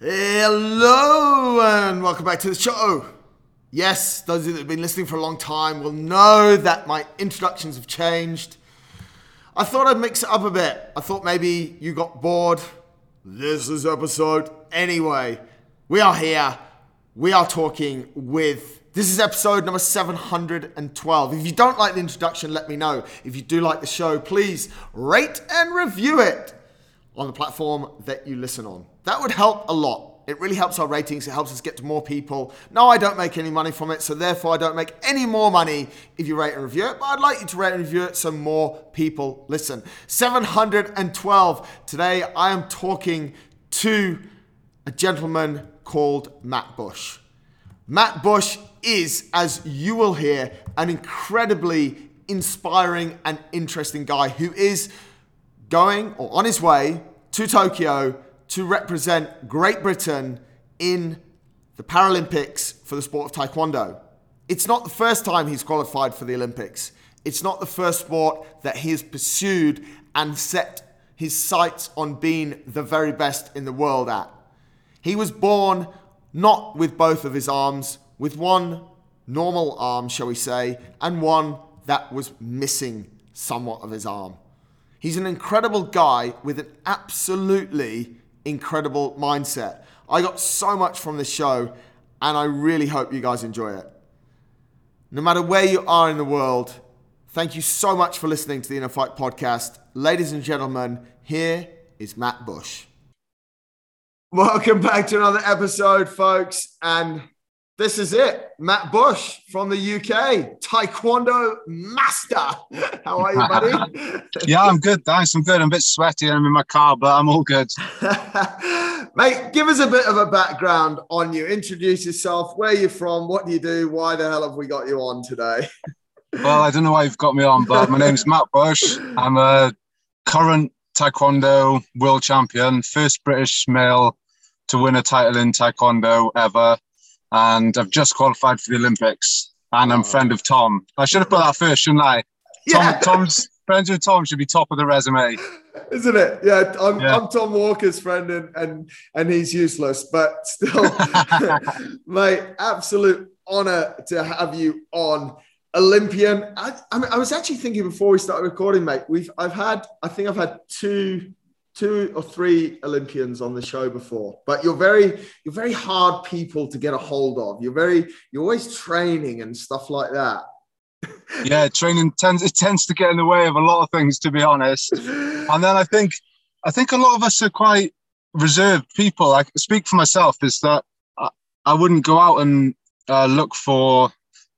Hello and welcome back to the show. Yes, those of you that have been listening for a long time will know that my introductions have changed. I thought I'd mix it up a bit. I thought maybe you got bored. This is episode. Anyway, we are here. We are talking with. This is episode number 712. If you don't like the introduction, let me know. If you do like the show, please rate and review it on the platform that you listen on. That would help a lot. It really helps our ratings. It helps us get to more people. No, I don't make any money from it, so therefore I don't make any more money if you rate and review it. But I'd like you to rate and review it so more people listen. 712. Today I am talking to a gentleman called Matt Bush. Matt Bush is, as you will hear, an incredibly inspiring and interesting guy who is going or on his way to Tokyo to represent Great Britain in the Paralympics for the sport of Taekwondo. It's not the first time he's qualified for the Olympics. It's not the first sport that he has pursued and set his sights on being the very best in the world at. He was born not with both of his arms, with one normal arm, shall we say, and one that was missing somewhat of his arm. He's an incredible guy with an absolutely incredible mindset. I got so much from this show, and I really hope you guys enjoy it. No matter where you are in the world, thank you so much for listening to the Inner Fight podcast. Ladies and gentlemen, here is Matt Bush. Welcome back to another episode, folks. And this is it. Matt Bush from the UK, Taekwondo master. How are you, buddy? yeah, I'm good. Thanks. I'm good. I'm a bit sweaty. I'm in my car, but I'm all good. Mate, give us a bit of a background on you. Introduce yourself. Where you're from? What do you do? Why the hell have we got you on today? well, I don't know why you've got me on, but my name's Matt Bush. I'm a current Taekwondo world champion, first British male to win a title in Taekwondo ever and I've just qualified for the Olympics. And I'm friend of Tom. I should have put that first, shouldn't I? Tom, yeah. Tom's friends with Tom should be top of the resume, isn't it? Yeah, I'm, yeah. I'm Tom Walker's friend, and and and he's useless, but still, mate, absolute honor to have you on. Olympian. I, I, mean, I was actually thinking before we started recording, mate. We've I've had I think I've had two two or three Olympians on the show before, but you're very you're very hard people to get a hold of. You're very you're always training and stuff like that. yeah, training tends it tends to get in the way of a lot of things, to be honest. And then I think I think a lot of us are quite reserved people. I speak for myself is that I, I wouldn't go out and uh, look for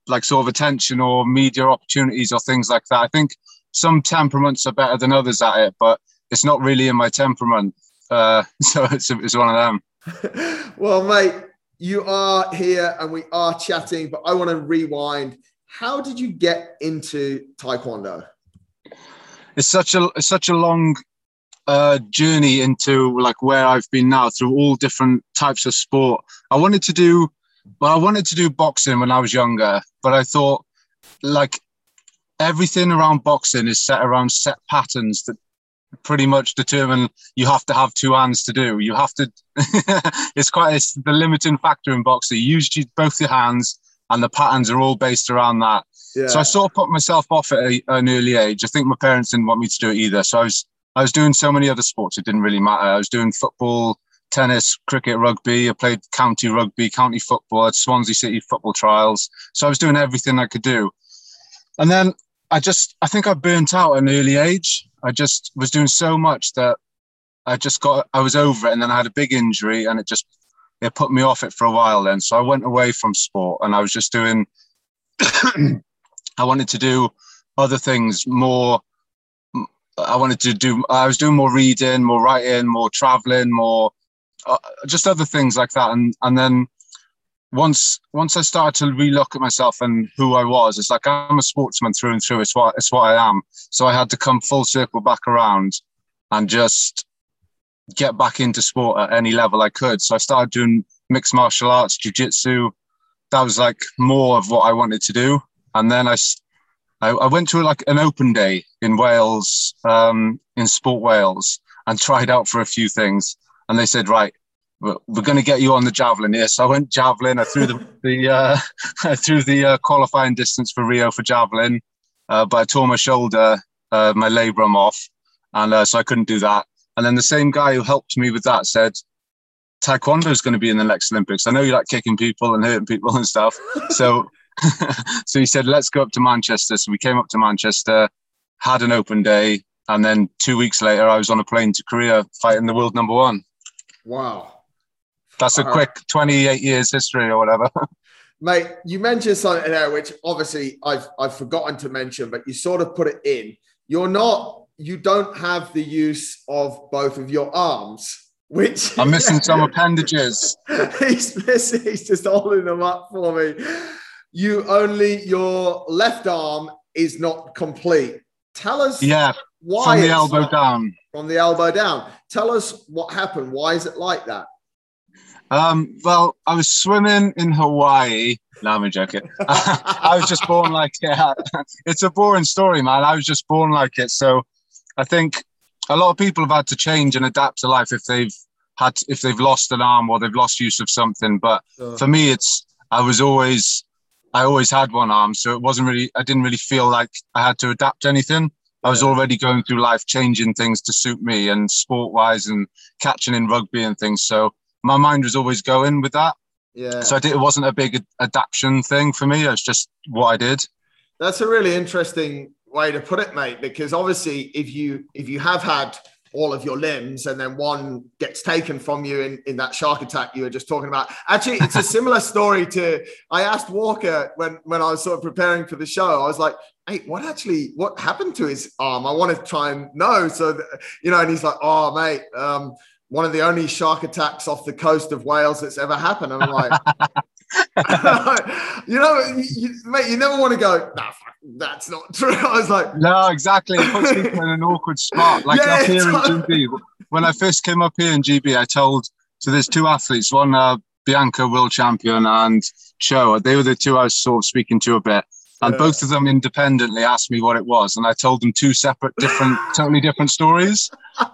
like sort of attention or media opportunities or things like that. I think some temperaments are better than others at it, but it's not really in my temperament. Uh, so it's, it's one of them. well, mate, you are here and we are chatting, but I want to rewind. How did you get into Taekwondo? It's such a it's such a long uh, journey into like where I've been now through all different types of sport. I wanted to do well. I wanted to do boxing when I was younger, but I thought like everything around boxing is set around set patterns that pretty much determine you have to have two hands to do. You have to. it's quite it's the limiting factor in boxing. You use both your hands, and the patterns are all based around that. Yeah. So I sort of put myself off at a, an early age. I think my parents didn't want me to do it either. So I was I was doing so many other sports. It didn't really matter. I was doing football, tennis, cricket, rugby. I played county rugby, county football at Swansea City football trials. So I was doing everything I could do. And then I just I think I burnt out at an early age. I just was doing so much that I just got I was over it, and then I had a big injury, and it just it put me off it for a while. Then, so I went away from sport, and I was just doing. I wanted to do other things more. I wanted to do. I was doing more reading, more writing, more traveling, more uh, just other things like that, and and then once once I started to relook at myself and who I was, it's like I'm a sportsman through and through. It's what it's what I am. So I had to come full circle back around and just get back into sport at any level I could. So I started doing mixed martial arts, jiu-jitsu. That was like more of what I wanted to do. And then I, I, I went to like an open day in Wales, um, in Sport Wales, and tried out for a few things. And they said, right, we're, we're going to get you on the javelin here. So I went javelin. I threw the the uh, I threw the uh, qualifying distance for Rio for javelin, uh, but I tore my shoulder, uh, my labrum off, and uh, so I couldn't do that. And then the same guy who helped me with that said, Taekwondo is going to be in the next Olympics. I know you like kicking people and hurting people and stuff. So, so he said, let's go up to Manchester. So we came up to Manchester, had an open day, and then two weeks later, I was on a plane to Korea fighting the world number one. Wow. That's a uh-huh. quick 28 years history or whatever. Mate, you mentioned something there which obviously I've I've forgotten to mention, but you sort of put it in. You're not, you don't have the use of both of your arms, which I'm missing some appendages. he's missing, he's just holding them up for me. You only your left arm is not complete. Tell us Yeah, why from the elbow not- down. From the elbow down. Tell us what happened. Why is it like that? Um, well, I was swimming in Hawaii. No, I'm joking. I was just born like yeah. It's a boring story, man. I was just born like it. So I think a lot of people have had to change and adapt to life if they've had if they've lost an arm or they've lost use of something. But Sure. for me, it's I was always I always had one arm, so it wasn't really I didn't really feel like I had to adapt to anything. I was already going through life, changing things to suit me and sport wise and catching in rugby and things. So my mind was always going with that. yeah. So I did, it wasn't a big ad- adaptation thing for me. It's just what I did. That's a really interesting way to put it, mate. Because obviously, if you if you have had all of your limbs and then one gets taken from you in, in that shark attack you were just talking about. Actually, it's a similar story to I asked Walker when when I was sort of preparing for the show. I was like, "Hey, what actually what happened to his arm? I want to try and know." So that, you know, and he's like, "Oh, mate." Um, one of the only shark attacks off the coast of Wales that's ever happened. And I'm like, you know, you, mate, you never want to go, nah, fuck, that's not true. I was like, No, exactly. It puts people in an awkward spot. Like Yeah, up here in. GB. When I first came up here in GB, I told so there's two athletes, one uh, Bianca world champion and Cho. They were the two I was sort of speaking to a bit. And Yeah. both of them independently asked me what it was. And I told them two separate, different, totally different stories.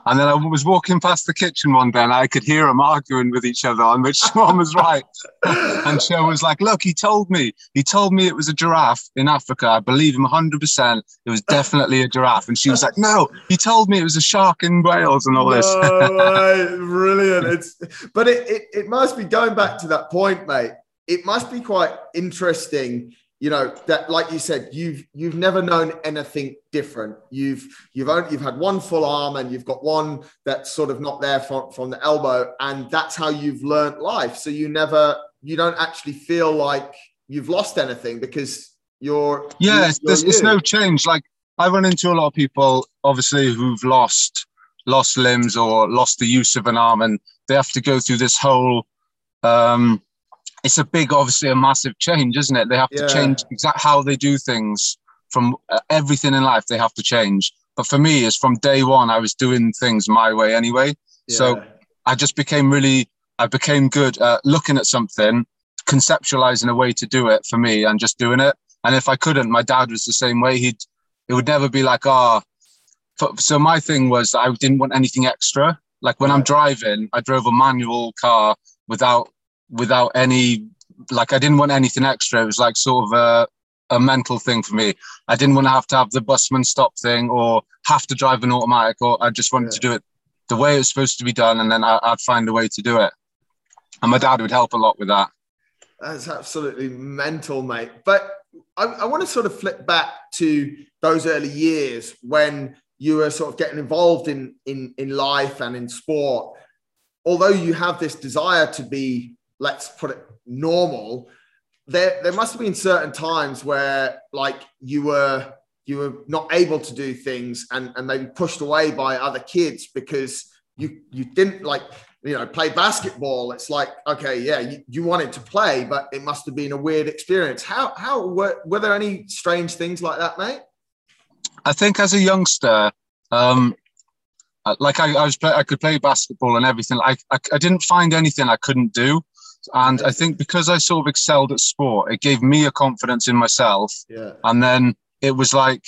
And then I was walking past the kitchen one day and I could hear them arguing with each other on which one was right. And Cho was like, Look, he told me. He told me it was a giraffe in Africa. I believe him 100%. It was definitely a giraffe. And she was like, No, he told me it was a shark in Wales and all this. No. Brilliant. It's but it, it it must be going back to that point, mate. It must be quite interesting, you know, that like you said, you've you've never known anything different. You've you've only you've had one full arm and you've got one that's sort of not there from, from the elbow, and that's how you've learnt life. So you never you don't actually feel like you've lost anything because you're Yeah, it's, there's, it's no change. Like I run into a lot of people, obviously, who've lost lost limbs or lost the use of an arm, and they have to go through this whole. Um, it's a big, obviously, a massive change, isn't it? They have Yeah. to change exact how they do things from uh, everything in life. They have to change. But for me, it's from day one. I was doing things my way anyway. So I just became really, I became good at looking at something, conceptualizing a way to do it for me and just doing it. And if I couldn't, my dad was the same way. He'd, it would never be like, ah, oh. so my thing was I didn't want anything extra. Like when I'm driving, I drove a manual car without, without any, like I didn't want anything extra. It was like sort of a, a mental thing for me. I didn't want to have to have the busman stop thing or have to drive an automatic or I just wanted Yeah. to do it the way it was supposed to be done, and then I, I'd find a way to do it. And my dad would help a lot with that. That's absolutely mental, mate. But I, I want to sort of flip back to those early years when you were sort of getting involved in in in life and in sport. Although you have this desire to be, let's put it, normal, there there must have been certain times where like you were you were not able to do things and and maybe pushed away by other kids because you you didn't like you know, play basketball. It's like, okay, yeah, you, you wanted to play, but it must have been a weird experience. How, how were, were there any strange things like that, mate? I think as a youngster, um, like I, I was, play, I could play basketball and everything. I, I, I didn't find anything I couldn't do, and I think because I sort of excelled at sport, it gave me a confidence in myself. Yeah. And then it was like,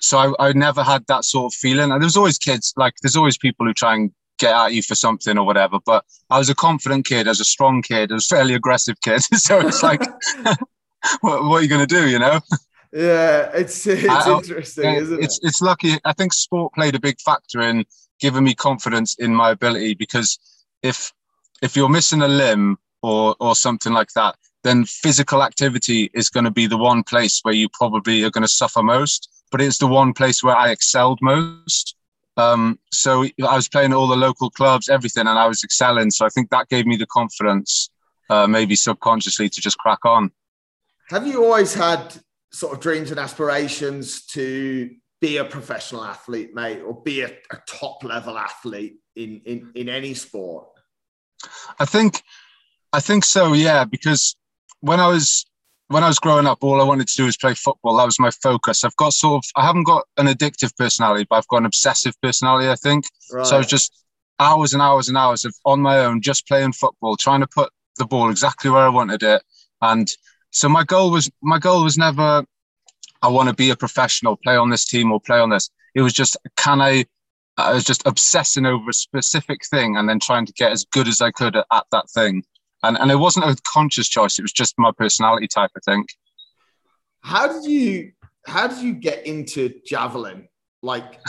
so I, I never had that sort of feeling. And there's always kids, like there's always people who try and get at you for something or whatever. But I was a confident kid, I was a strong kid, I was a fairly aggressive kid. so it's like, what, what, are you going to do, you know? Yeah, it's it's I, interesting, isn't it's, it? It's lucky. I think sport played a big factor in giving me confidence in my ability because if if you're missing a limb or or something like that, then physical activity is going to be the one place where you probably are going to suffer most. But it's the one place where I excelled most. Um, so I was playing all the local clubs, everything, and I was excelling. So I think that gave me the confidence, uh, maybe subconsciously, to just crack on. Have you always had sort of dreams and aspirations to be a professional athlete, mate, or be a, a top level athlete in, in in any sport? I think, I think so. Yeah, because when I was when I was growing up, all I wanted to do was play football. That was my focus. I've got sort of, I haven't got an addictive personality, but I've got an obsessive personality, I think. Right. So I was just hours and hours and hours of on my own, just playing football, trying to put the ball exactly where I wanted it. And so my goal was, my goal was never, I want to be a professional, play on this team or play on this. It was just, can I, I was just obsessing over a specific thing and then trying to get as good as I could at, at that thing and and it wasn't a conscious choice. It was just my personality type. I think. How did you How did you get into javelin? Like.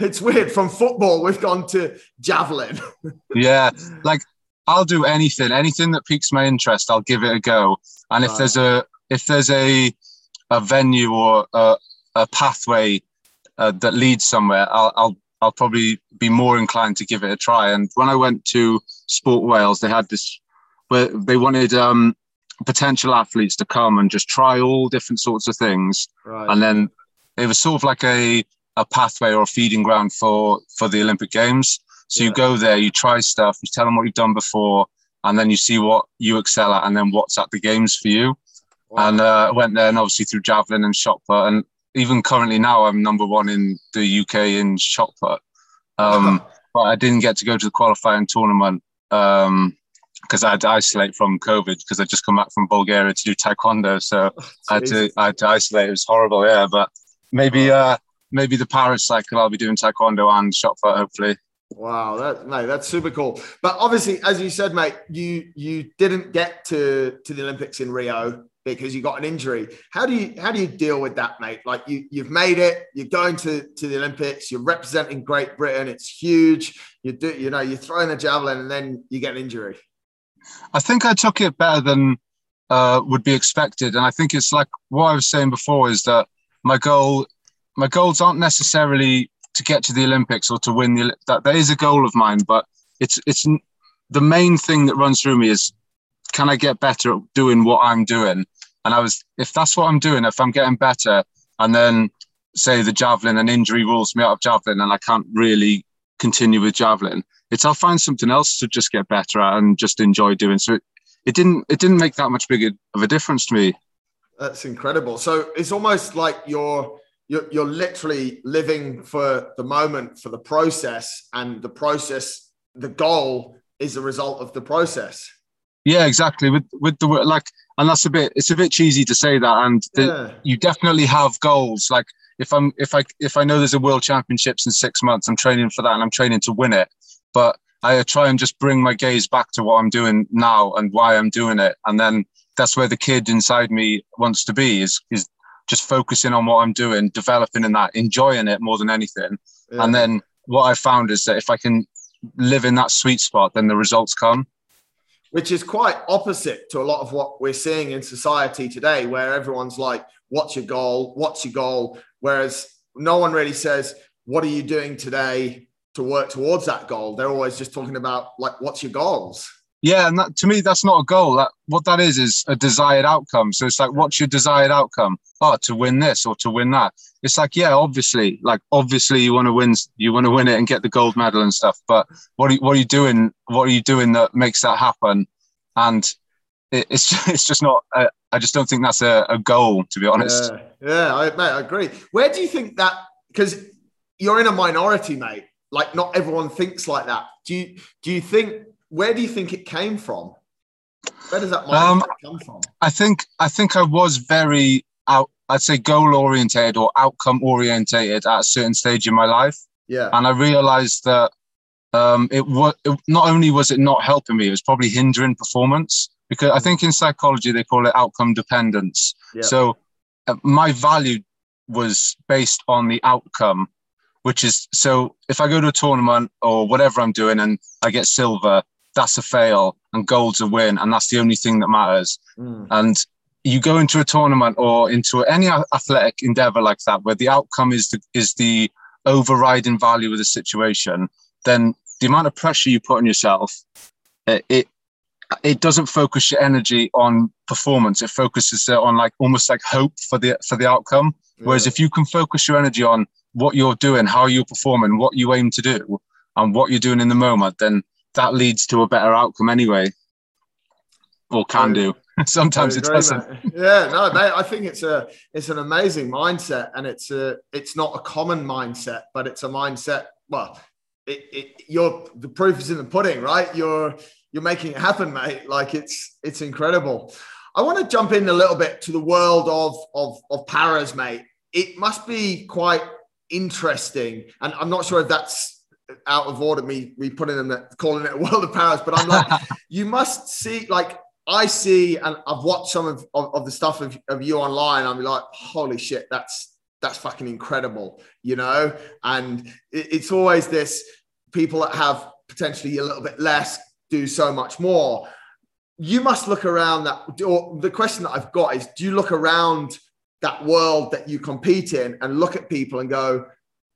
it's weird. From football, we've gone to javelin. yeah, like I'll do anything, anything that piques my interest. I'll give it a go. And if right. there's a if there's a a venue or a, a pathway uh, that leads somewhere, I'll, I'll I'll probably be more inclined to give it a try. And when I went to Sport Wales, they had this where they wanted um, potential athletes to come and just try all different sorts of things. Right. And then it was sort of like a, a pathway or a feeding ground for, for the Olympic Games. So yeah. you go there, you try stuff, you tell them what you've done before, and then you see what you excel at, and then what's at the games for you. Wow. And uh, went there, and obviously threw javelin and shot put, and even currently now, I'm number one in the UK in shot put. Um, but I didn't get to go to the qualifying tournament because um, I had to isolate from COVID because I just come back from Bulgaria to do taekwondo. So oh, I, had to, I had to isolate. It was horrible, yeah. But maybe uh, maybe the Paris cycle, I'll be doing taekwondo and shot put, hopefully. Wow, that no, that's super cool. But obviously, as you said, mate, you you didn't get to to the Olympics in Rio because you got an injury. How do you how do you deal with that, mate? Like you you've made it, you're going to, to the Olympics, you're representing Great Britain, it's huge. You do you know, you're throwing a javelin and then you get an injury. I think I took it better than uh, would be expected. And I think it's like what I was saying before is that my goal my goals aren't necessarily to get to the Olympics or to win the that that is a goal of mine, but it's it's the main thing that runs through me is can I get better at doing what I'm doing? And I was, if that's what I'm doing, if I'm getting better, and then say the javelin and injury rules me out of javelin, and I can't really continue with javelin, it's I'll find something else to just get better at and just enjoy doing. So it, it didn't it didn't make that much bigger of a difference to me. That's incredible. So it's almost like you're you're, you're literally living for the moment, for the process, and the process, the goal is a result of the process. Yeah, exactly. With with the like, and that's a bit. It's a bit cheesy to say that, and the, yeah. you definitely have goals. Like if I'm if I if I know there's a world championships in six months, I'm training for that, and I'm training to win it. But I try and just bring my gaze back to what I'm doing now and why I'm doing it, and then that's where the kid inside me wants to be. Is is just focusing on what I'm doing, developing in that, enjoying it more than anything. Yeah. And then what I found is that if I can live in that sweet spot, then the results come which is quite opposite to a lot of what we're seeing in society today, where everyone's like, What's your goal? What's your goal? Whereas no one really says, What are you doing today to work towards that goal? They're always just talking about, like, what's your goals? Yeah, and that, to me, that's not a goal. That what that is is a desired outcome. So it's like, what's your desired outcome? Oh, to win this or to win that. It's like, yeah, obviously, like obviously you want to win, you want to win it and get the gold medal and stuff. But what are you, what are you doing? What are you doing that makes that happen? And it, it's it's just not. A, I just don't think that's a, a goal, to be honest. Yeah, yeah I, mate, I agree. Where do you think that? Because you're in a minority, mate. Like not everyone thinks like that. Do you do you think where do you think it came from? Where does that mindset um, come from? I think I think I was very out. I'd say goal orientated or outcome orientated at a certain stage in my life. Yeah. And I realized that um, it was not only was it not helping me, it was probably hindering performance because I think in psychology they call it outcome dependence. Yeah. So uh, my value was based on the outcome, which is so if I go to a tournament or whatever I'm doing and I get silver, that's a fail, and gold's a win, and that's the only thing that matters. Mm. And you go into a tournament or into any athletic endeavor like that, where the outcome is the is the overriding value of the situation, then the amount of pressure you put on yourself, it it, it doesn't focus your energy on performance. It focuses it on like almost like hope for the for the outcome. Whereas if you can focus your energy on what you're doing, how you're performing, what you aim to do, and what you're doing in the moment, then that leads to a better outcome anyway. Or can do. Sometimes it doesn't. Yeah, no, mate, I think it's a it's an amazing mindset, and it's a it's not a common mindset, but it's a mindset. Well, it, it you're the proof is in the pudding, right? You're you're making it happen, mate. Like it's it's incredible. I want to jump in a little bit to the world of of of paras, mate. It must be quite interesting, and I'm not sure if that's out of order. Me me putting them that calling it a world of paras but I'm like, you must see like I see, and I've watched some of, of, of the stuff of, of you online. I'm like, holy shit, that's that's fucking incredible, you know. And it, it's always this people that have potentially a little bit less do so much more. You must look around that. Or the question that I've got is, do you look around that world that you compete in and look at people and go,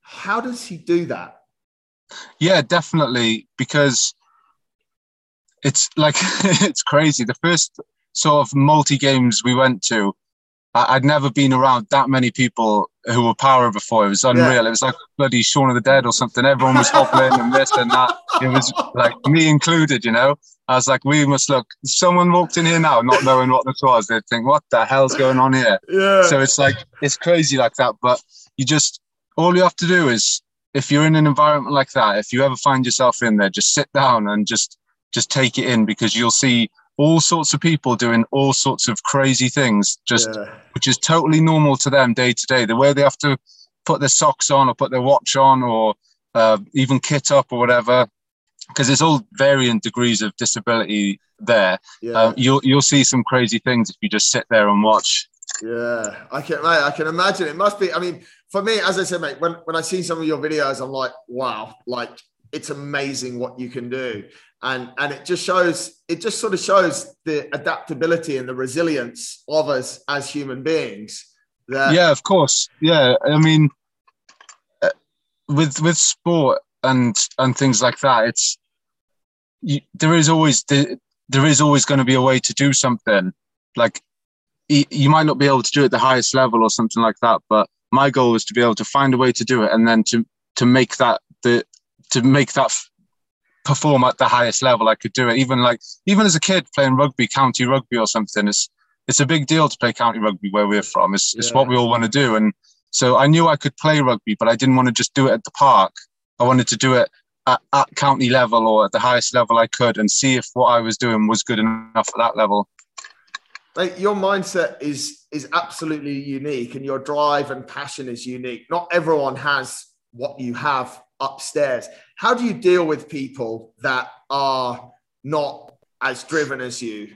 how does he do that? Yeah, definitely. Because it's like it's crazy. The first sort of multi games we went to, I, I'd never been around that many people who were power before. It was unreal. It was like bloody Shaun of the Dead or something. Everyone was hopping and this and that. It was like me included, you know. I was like, we must look. Someone walked in here now, not knowing what this was. They'd think, what the hell's going on here? Yeah. So it's like it's crazy like that. But you just all you have to do is if you're in an environment like that, if you ever find yourself in there, just sit down and just just take it in because you'll see all sorts of people doing all sorts of crazy things, just yeah. which is totally normal to them day to day. The way they have to put their socks on or put their watch on or uh, even kit up or whatever, because there's all varying degrees of disability there. yeah. Uh, you'll you'll see some crazy things if you just sit there and watch. Yeah, I can, I can imagine. It must be. I mean, for me, as I said, mate, when when I see some of your videos, I'm like, wow, like it's amazing what you can do, and and it just shows. It just sort of shows the adaptability and the resilience of us as human beings. That yeah of course yeah i mean uh, with with sport and and things like that it's you, there is always the, there is always going to be a way to do something like you might not be able to do it at the highest level or something like that but my goal was to be able to find a way to do it and then to to make that the to make that f- perform at the highest level i could do it. Even like even as a kid playing rugby county rugby or something it's it's a big deal to play county rugby where we're from. It's, it's what we all want to do. And so i knew i could play rugby but i didn't want to just do it at the park. I wanted to do it at, at county level or at the highest level i could and see if what i was doing was good enough at that level Mate, your mindset is is absolutely unique, and your drive and passion is unique. Not everyone has what you have upstairs. How do you deal with people that are not as driven as you,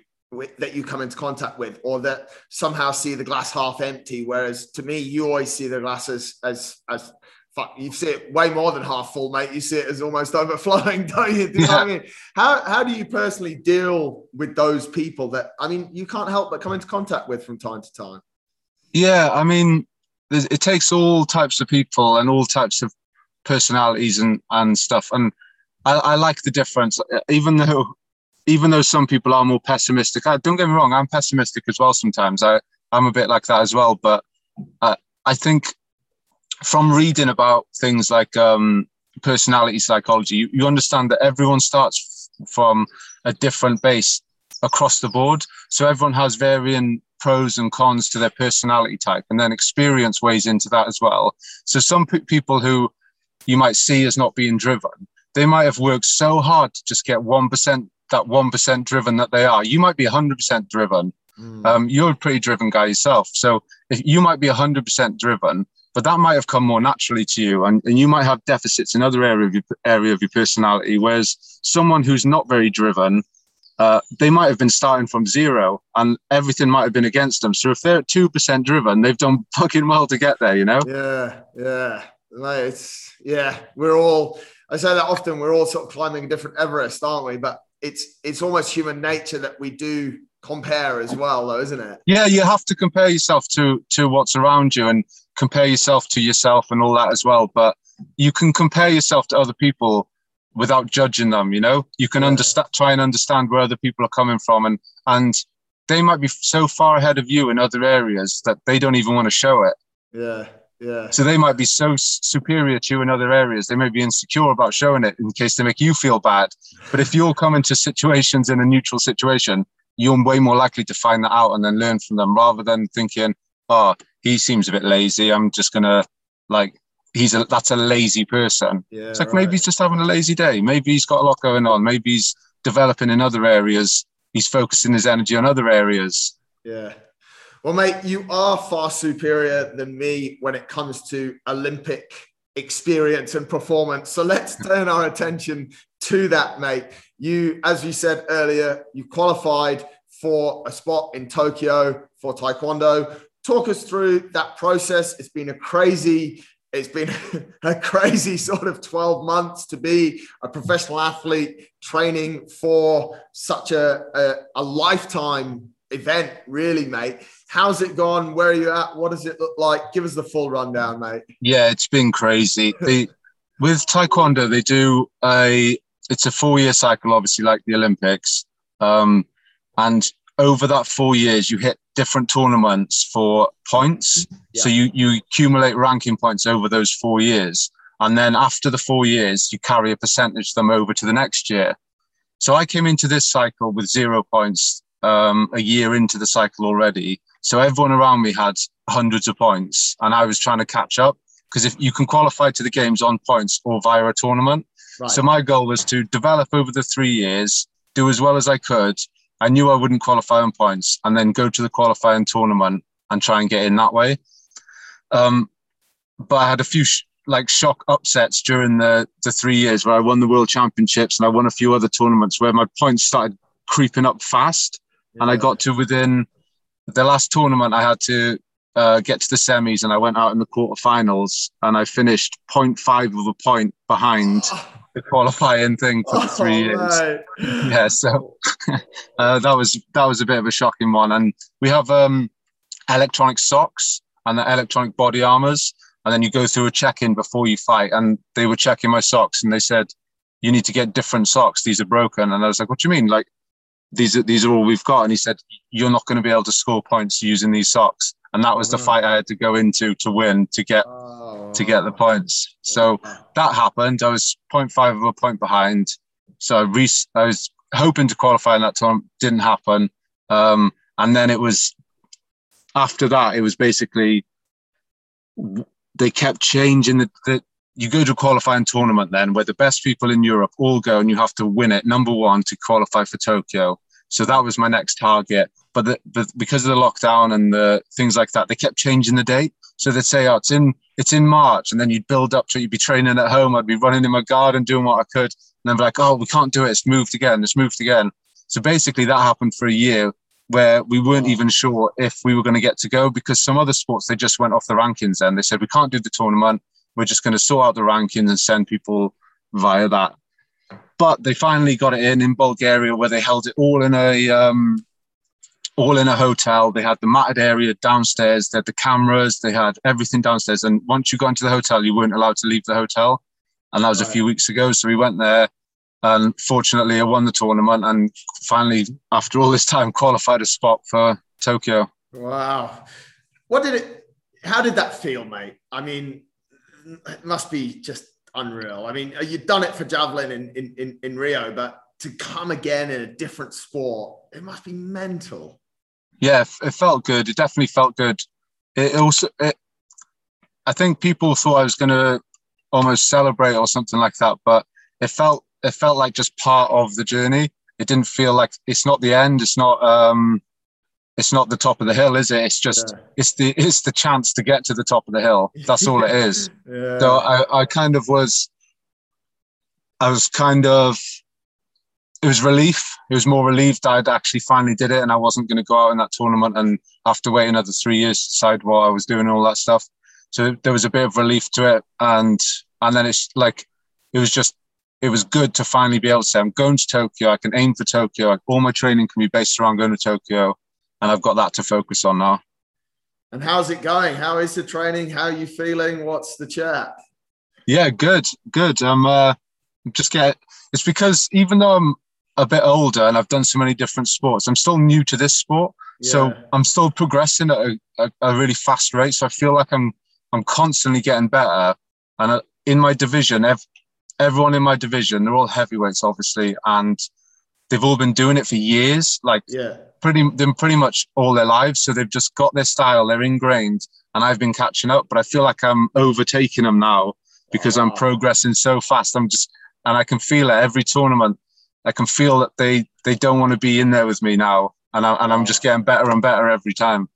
that you come into contact with, or that somehow see the glass half empty? Whereas to me, you always see the glass as as as fuck. You see it way more than half full, mate. You see it as almost overflowing, don't you? Do you know what I mean? How how do you personally deal with those people that I mean you can't help but come into contact with from time to time? Yeah, I mean, it takes all types of people and all types of personalities and and stuff. And I, I like the difference, even though even though some people are more pessimistic. I, don't get me wrong, I'm pessimistic as well. Sometimes I I'm a bit like that as well. But uh, I think from reading about things like um, personality psychology, you, you understand that everyone starts f- from a different base across the board. So everyone has varying pros and cons to their personality type, and then experience weighs into that as well. So some pe- people who you might see as not being driven, they might have worked so hard to just get one percent, that one percent driven that they are. You might be hundred percent driven. Um, you're a pretty driven guy yourself, so if you might be hundred percent driven, but that might have come more naturally to you, and, and you might have deficits in other area of your area of your personality. Whereas someone who's not very driven, uh, they might have been starting from zero, and everything might have been against them. So if they're two percent driven, they've done fucking well to get there. You know? Yeah, yeah. It's yeah. We're all. I say that often. We're all sort of climbing a different Everest, aren't we? But it's it's almost human nature that we do compare as well, though, isn't it? Yeah, you have to compare yourself to to what's around you and compare yourself to yourself and all that as well. But you can compare yourself to other people without judging them. You know, you can understand, try and understand where other people are coming from, and and they might be so far ahead of you in other areas that they don't even want to show it. Yeah. Yeah. So they might be so superior to you in other areas. They may be insecure about showing it in case they make you feel bad. But if you're coming to situations in a neutral situation, you're way more likely to find that out and then learn from them rather than thinking, oh, he seems a bit lazy. I'm just gonna like he's a that's a lazy person. Yeah, it's like right. maybe he's just having a lazy day. Maybe he's got a lot going on. Maybe he's developing in other areas. He's focusing his energy on other areas. Yeah. Well, mate, you are far superior than me when it comes to Olympic experience and performance. So let's turn our attention to that, mate. You, as you said earlier, you qualified for a spot in Tokyo for Taekwondo. Talk us through that process. It's been a crazy, it's been a crazy sort of 12 months to be a professional athlete training for such a, a, a lifetime event, really, mate. How's it gone? Where are you at? What does it look like? Give us the full rundown, mate. Yeah, it's been crazy. With Taekwondo, they do a it's a four year cycle, obviously, like the Olympics. Um, and over that four years, you hit different tournaments for points. Yeah. So you you accumulate ranking points over those four years, and then after the four years, you carry a percentage of them over to the next year. So I came into this cycle with zero points um, a year into the cycle already. So everyone around me had hundreds of points, and I was trying to catch up because if you can qualify to the games on points or via a tournament. Right. So my goal was to develop over the three years, do as well as I could. I knew I wouldn't qualify on points, and then go to the qualifying tournament and try and get in that way. Um, but I had a few sh- like shock upsets during the the three years where I won the world championships and I won a few other tournaments where my points started creeping up fast, yeah. and I got to within the last tournament I had to uh, get to the semis and I went out in the quarterfinals and I finished 0.5 of a point behind the qualifying thing for the three oh, years. Right. Yeah, so uh, that was that was a bit of a shocking one. And we have um, electronic socks and the electronic body armors, and then you go through a check-in before you fight. And they were checking my socks and they said, "You need to get different socks. These are broken." And I was like, "What do you mean? Like these are these are all we've got?" And he said, "You're not going to be able to score points using these socks." And that was the fight I had to go into to win to get to get the points. So that happened. I was 0.5 of a point behind. So I, re- I was hoping to qualify in that tournament. Didn't happen. Um, and then it was after that. It was basically they kept changing the, the you go to a qualifying tournament then where the best people in Europe all go and you have to win it number one to qualify for Tokyo. So that was my next target. But, the, because of the lockdown and the things like that, they kept changing the date. So they'd say, "Oh, it's in it's in March," and then you'd build up to it. You'd be training at home. I'd be running in my garden, doing what I could, and then be like, "Oh, we can't do it. It's moved again. It's moved again." So basically, that happened for a year where we weren't even sure if we were going to get to go because some other sports they just went off the rankings. and they said we can't do the tournament. We're just going to sort out the rankings and send people via that. But they finally got it in in Bulgaria, where they held it all in a um, all in a hotel. They had the matted area downstairs. They had the cameras. They had everything downstairs. And once you got into the hotel, you weren't allowed to leave the hotel. And that was right. a few weeks ago. So we went there. And fortunately, I won the tournament and finally, after all this time, qualified a spot for Tokyo. Wow. What did it, how did that feel, mate? I mean, it must be just unreal. I mean, you've done it for javelin in, in, in, in Rio, but to come again in a different sport, it must be mental. Yeah, it felt good. It definitely felt good. It also, it, I think people thought I was going to almost celebrate or something like that, but it felt it felt like just part of the journey. It didn't feel like it's not the end. It's not um, it's not the top of the hill, is it? It's just Yeah. it's the it's the chance to get to the top of the hill. That's all it is. Yeah. So I, I kind of was I was kind of it was relief. It was more relieved I'd actually finally did it and I wasn't going to go out in that tournament and have to wait another three years to decide what I was doing all that stuff. So there was a bit of relief to it and and then it's like it was just it was good to finally be able to say I'm going to Tokyo. I can aim for Tokyo. All my training can be based around going to Tokyo, and I've got that to focus on now. and how's it going? How is the training? How are you feeling? What's the chat? Yeah, good, good. I'm uh, just get. It's because even though I'm a bit older and I've done so many different sports, I'm still new to this sport. So I'm still progressing at a, a, a really fast rate. So I feel like I'm I'm constantly getting better. And uh, in my division, ev- everyone in my division, they're all heavyweights, obviously, and they've all been doing it for years, like Yeah. pretty them pretty much all their lives. So they've just got their style, they're ingrained, and I've been catching up. But I feel like I'm overtaking them now because I'm progressing so fast. I'm just and I can feel it every tournament. I can feel that they they don't want to be in there with me now, and I, and I'm just getting better and better every time.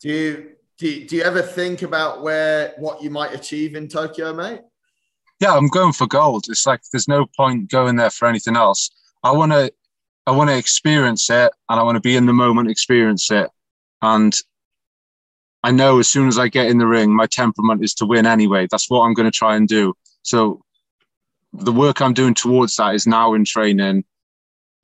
Do you do you, do you ever think about where what you might achieve in Tokyo, mate? Yeah, I'm going for gold. It's like there's no point going there for anything else. I want to I want to experience it, and I want to be in the moment, experience it, and I know as soon as I get in the ring, my temperament is to win anyway. That's what I'm going to try and do. So the work I'm doing towards that is now in training,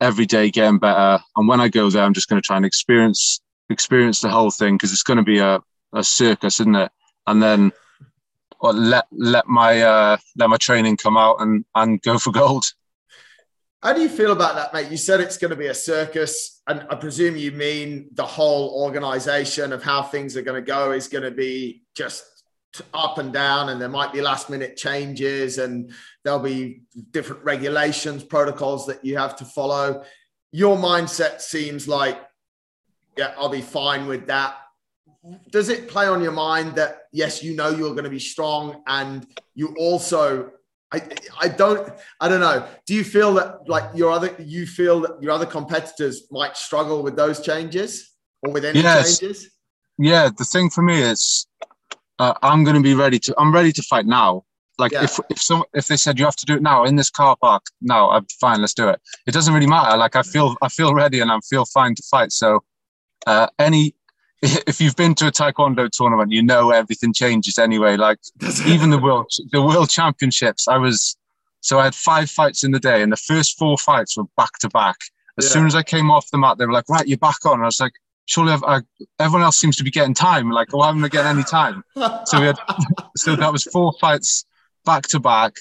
every day getting better. And when I go there, I'm just going to try and experience experience the whole thing because it's going to be a, a circus, isn't it? And then let let my uh, let my training come out and and go for gold. How do you feel about that, mate? You said it's going to be a circus, and I presume you mean the whole organization of how things are going to go is going to be just up and down, and there might be last minute changes, and there'll be different regulations, protocols that you have to follow. Your mindset seems like, yeah, I'll be fine with that. Does it play on your mind that yes, you know you're going to be strong, and you also I, I don't I don't know. Do you feel that like your other you feel that your other competitors might struggle with those changes or with any Yes. changes? Yeah, the thing for me is uh, I'm going to be ready to. I'm ready to fight now. Like Yeah. if if some if they said you have to do it now in this car park, no, I'm fine. Let's do it. It doesn't really matter. Like I feel I feel ready and I feel fine to fight. So uh, any if you've been to a taekwondo tournament, you know everything changes anyway. Like even the world the world championships i was so i had five fights in the day and the first four fights were back to back as Yeah. soon as i came off the mat they were like right you're back on i was like surely I've, I, everyone else seems to be getting time. Like why haven't i getting any time? So we had so that was four fights back to back.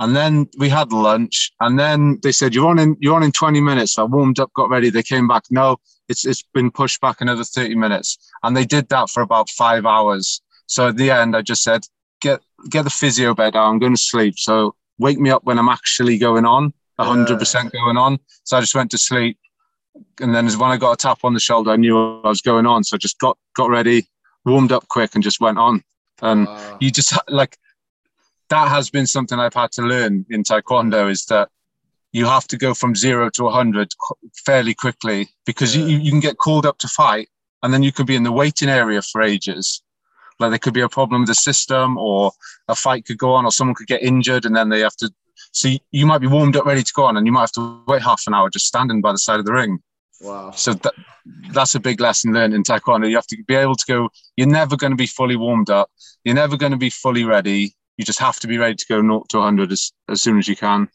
And then we had lunch. And then they said you're on in you're on in 20 minutes. So i warmed up got ready. They came back. No it's it's been pushed back another 30 minutes. And they did that for about five hours. So at the end i just said get get the physio bed out. I'm going to sleep. So wake me up when i'm actually going on 100% going on. So i just went to sleep and then as when i got a tap on the shoulder i knew i was going on so i just got got ready warmed up quick and just went on and Wow. you just like that has been something I've had to learn in taekwondo is that you have to go from zero to 100 fairly quickly because Yeah. you, you can get called up to fight and then you could be in the waiting area for ages. Like there could be a problem with the system or a fight could go on or someone could get injured and then they have to. So you- might be warmed up, ready to go on, and you might have to wait half an hour just standing by the side of the ring. wow. So that, that's a big lesson learned in taekwondo. You have to be able to go. You're never going to be fully warmed up. You're never going to be fully ready. You just have to be ready to go 0 to 100 as, as soon as you can.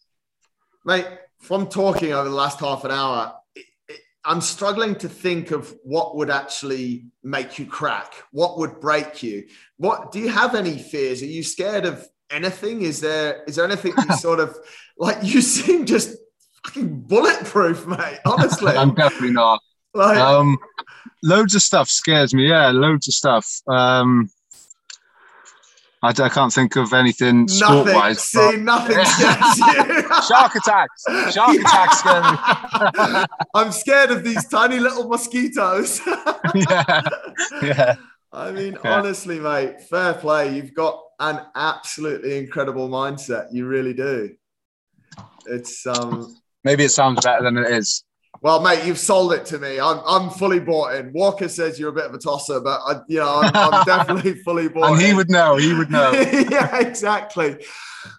Mate, from talking over the last half an hour, I'm struggling to think of what would actually make you crack. What would break you? What do you have any fears? Are you scared of anything? Is there is there anything you sort of like you seem just fucking bulletproof, mate? Honestly. I'm definitely not. like, Um, loads of stuff scares me. Yeah, loads of stuff. Um, I, I can't think of anything sport wise. See, nothing scares you. Shark attacks. Shark attacks scare me. I'm scared of these tiny little mosquitoes. yeah, yeah. I mean, honestly, mate, fair play. You've got an absolutely incredible mindset. You really do. It's um Maybe it sounds better than it is. Well, mate, you've sold it to me. I'm, I'm fully bought in. Walker says you're a bit of a tosser, but I, you know, I'm, I'm definitely fully bought. and he in. would know. He would know. yeah, exactly,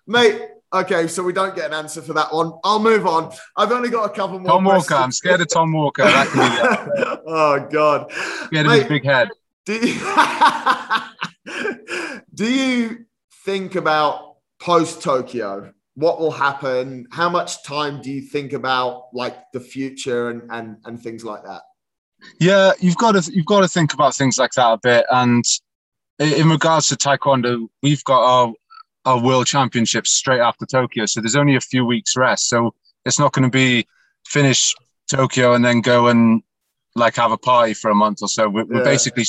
mate. Okay, so we don't get an answer for that one. I'll move on. I've only got a couple more. Tom Walker. questions. I'm scared of Tom Walker. That can be oh God. scared of his big head. Do you, do you think about post Tokyo? What will happen? How much time do you think about like the future and and, and things like that? Yeah, you've got to you've got to think about things like that a bit. And in regards to taekwondo, we've got our our world championships straight after Tokyo, so there's only a few weeks rest. So it's not going to be finish Tokyo and then go and like have a party for a month or so. We, Yeah. We're basically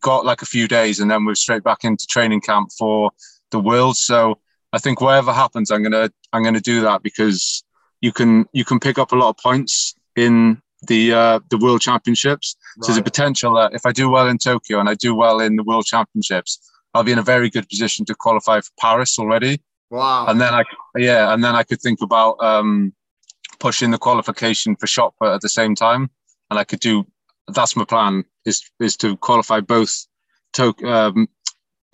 got like a few days, and then we're straight back into training camp for the world. So I think whatever happens, I'm gonna I'm gonna do that because you can you can pick up a lot of points in the uh, the world championships. So there's a potential that if I do well in Tokyo and I do well in the world championships, I'll be in a very good position to qualify for Paris already. Wow. And then I yeah, and then I could think about um, pushing the qualification for shot put at the same time, and I could do. That's my plan is is to qualify both to, um,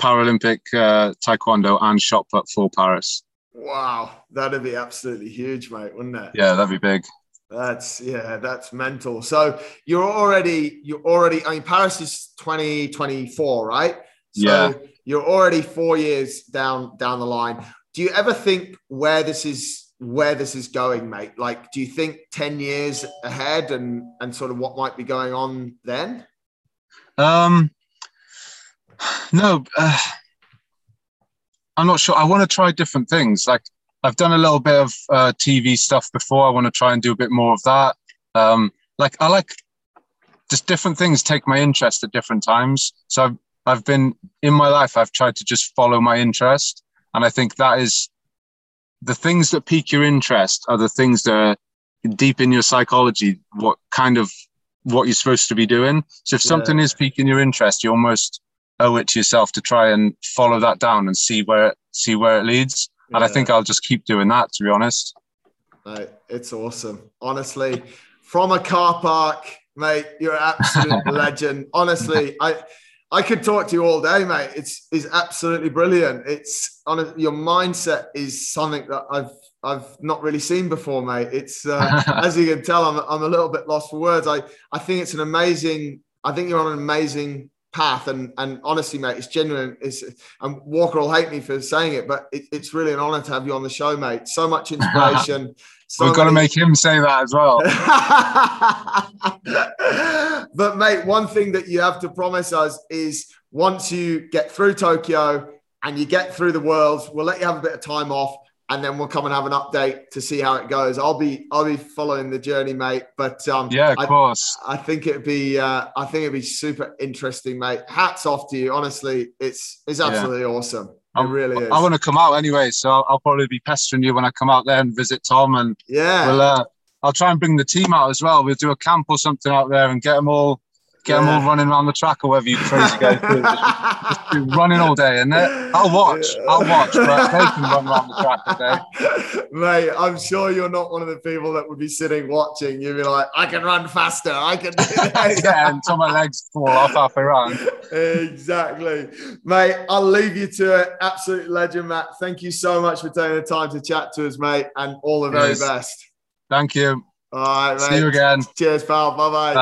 Paralympic uh, taekwondo and shot put for Paris. wow. That'd be absolutely huge, mate, wouldn't it? Yeah, that'd be big. That's yeah, that's mental. So you're already you're already I mean Paris is 2024, right? So Yeah. you're already four years down down the line. Do you ever think where this is where this is going, mate? Like, do you think 10 years ahead and and sort of what might be going on then? Um, no, uh, I'm not sure. I want to try different things. Like I've done a little bit of uh, TV stuff before. I want to try and do a bit more of that. Um, like I like just different things take my interest at different times. So I've I've been in my life. I've tried to just follow my interest, and I think that is the things that pique your interest are the things that are deep in your psychology. What kind of what you're supposed to be doing. So if Yeah. something is piquing your interest, you almost owe it to yourself to try and follow that down and see where it, see where it leads. And I think I'll just keep doing that. To be honest. Mate, it's awesome. Honestly, from a car park, mate, you're an absolute legend. Honestly, I I could talk to you all day, mate. It's is absolutely brilliant. It's on a, your mindset is something that I've I've not really seen before, mate. It's uh, as you can tell, I'm I'm a little bit lost for words. I I think it's an amazing. I think you're on an amazing path, and and honestly, mate, it's genuine. It's and Walker will hate me for saying it, but it, it's really an honor to have you on the show, mate. So much inspiration. so We've got to make him say that as well. but mate, one thing that you have to promise us is once you get through Tokyo and you get through the world, we'll let you have a bit of time off and then we'll come and have an update to see how it goes. I'll be I'll be following the journey, mate. But um Yeah, of I, course. I think it'd be uh, I think it'd be super interesting, mate. Hats off to you. Honestly, it's it's Yeah. absolutely awesome. It I'm- really is. I want to come out anyway, so I'll, I'll probably be pestering you when I come out there and visit Tom, and yeah. we'll. Uh, I'll try and bring the team out as well. We'll do a camp or something out there and get them all, get them all running around the track or whatever you crazy guys do. Just be running all day, and I'll watch. I'll watch, but they can run around the track all day. Mate, I'm sure you're not one of the people that would be sitting watching. You'd be like, I can run faster. I can yeah, until my legs fall off halfway around. exactly. Mate, I'll leave you to it. Absolute legend, Matt. Thank you so much for taking the time to chat to us, mate, and all the very Yes. best. Thank you. All right, mate. See you again. Cheers, pal. Bye bye.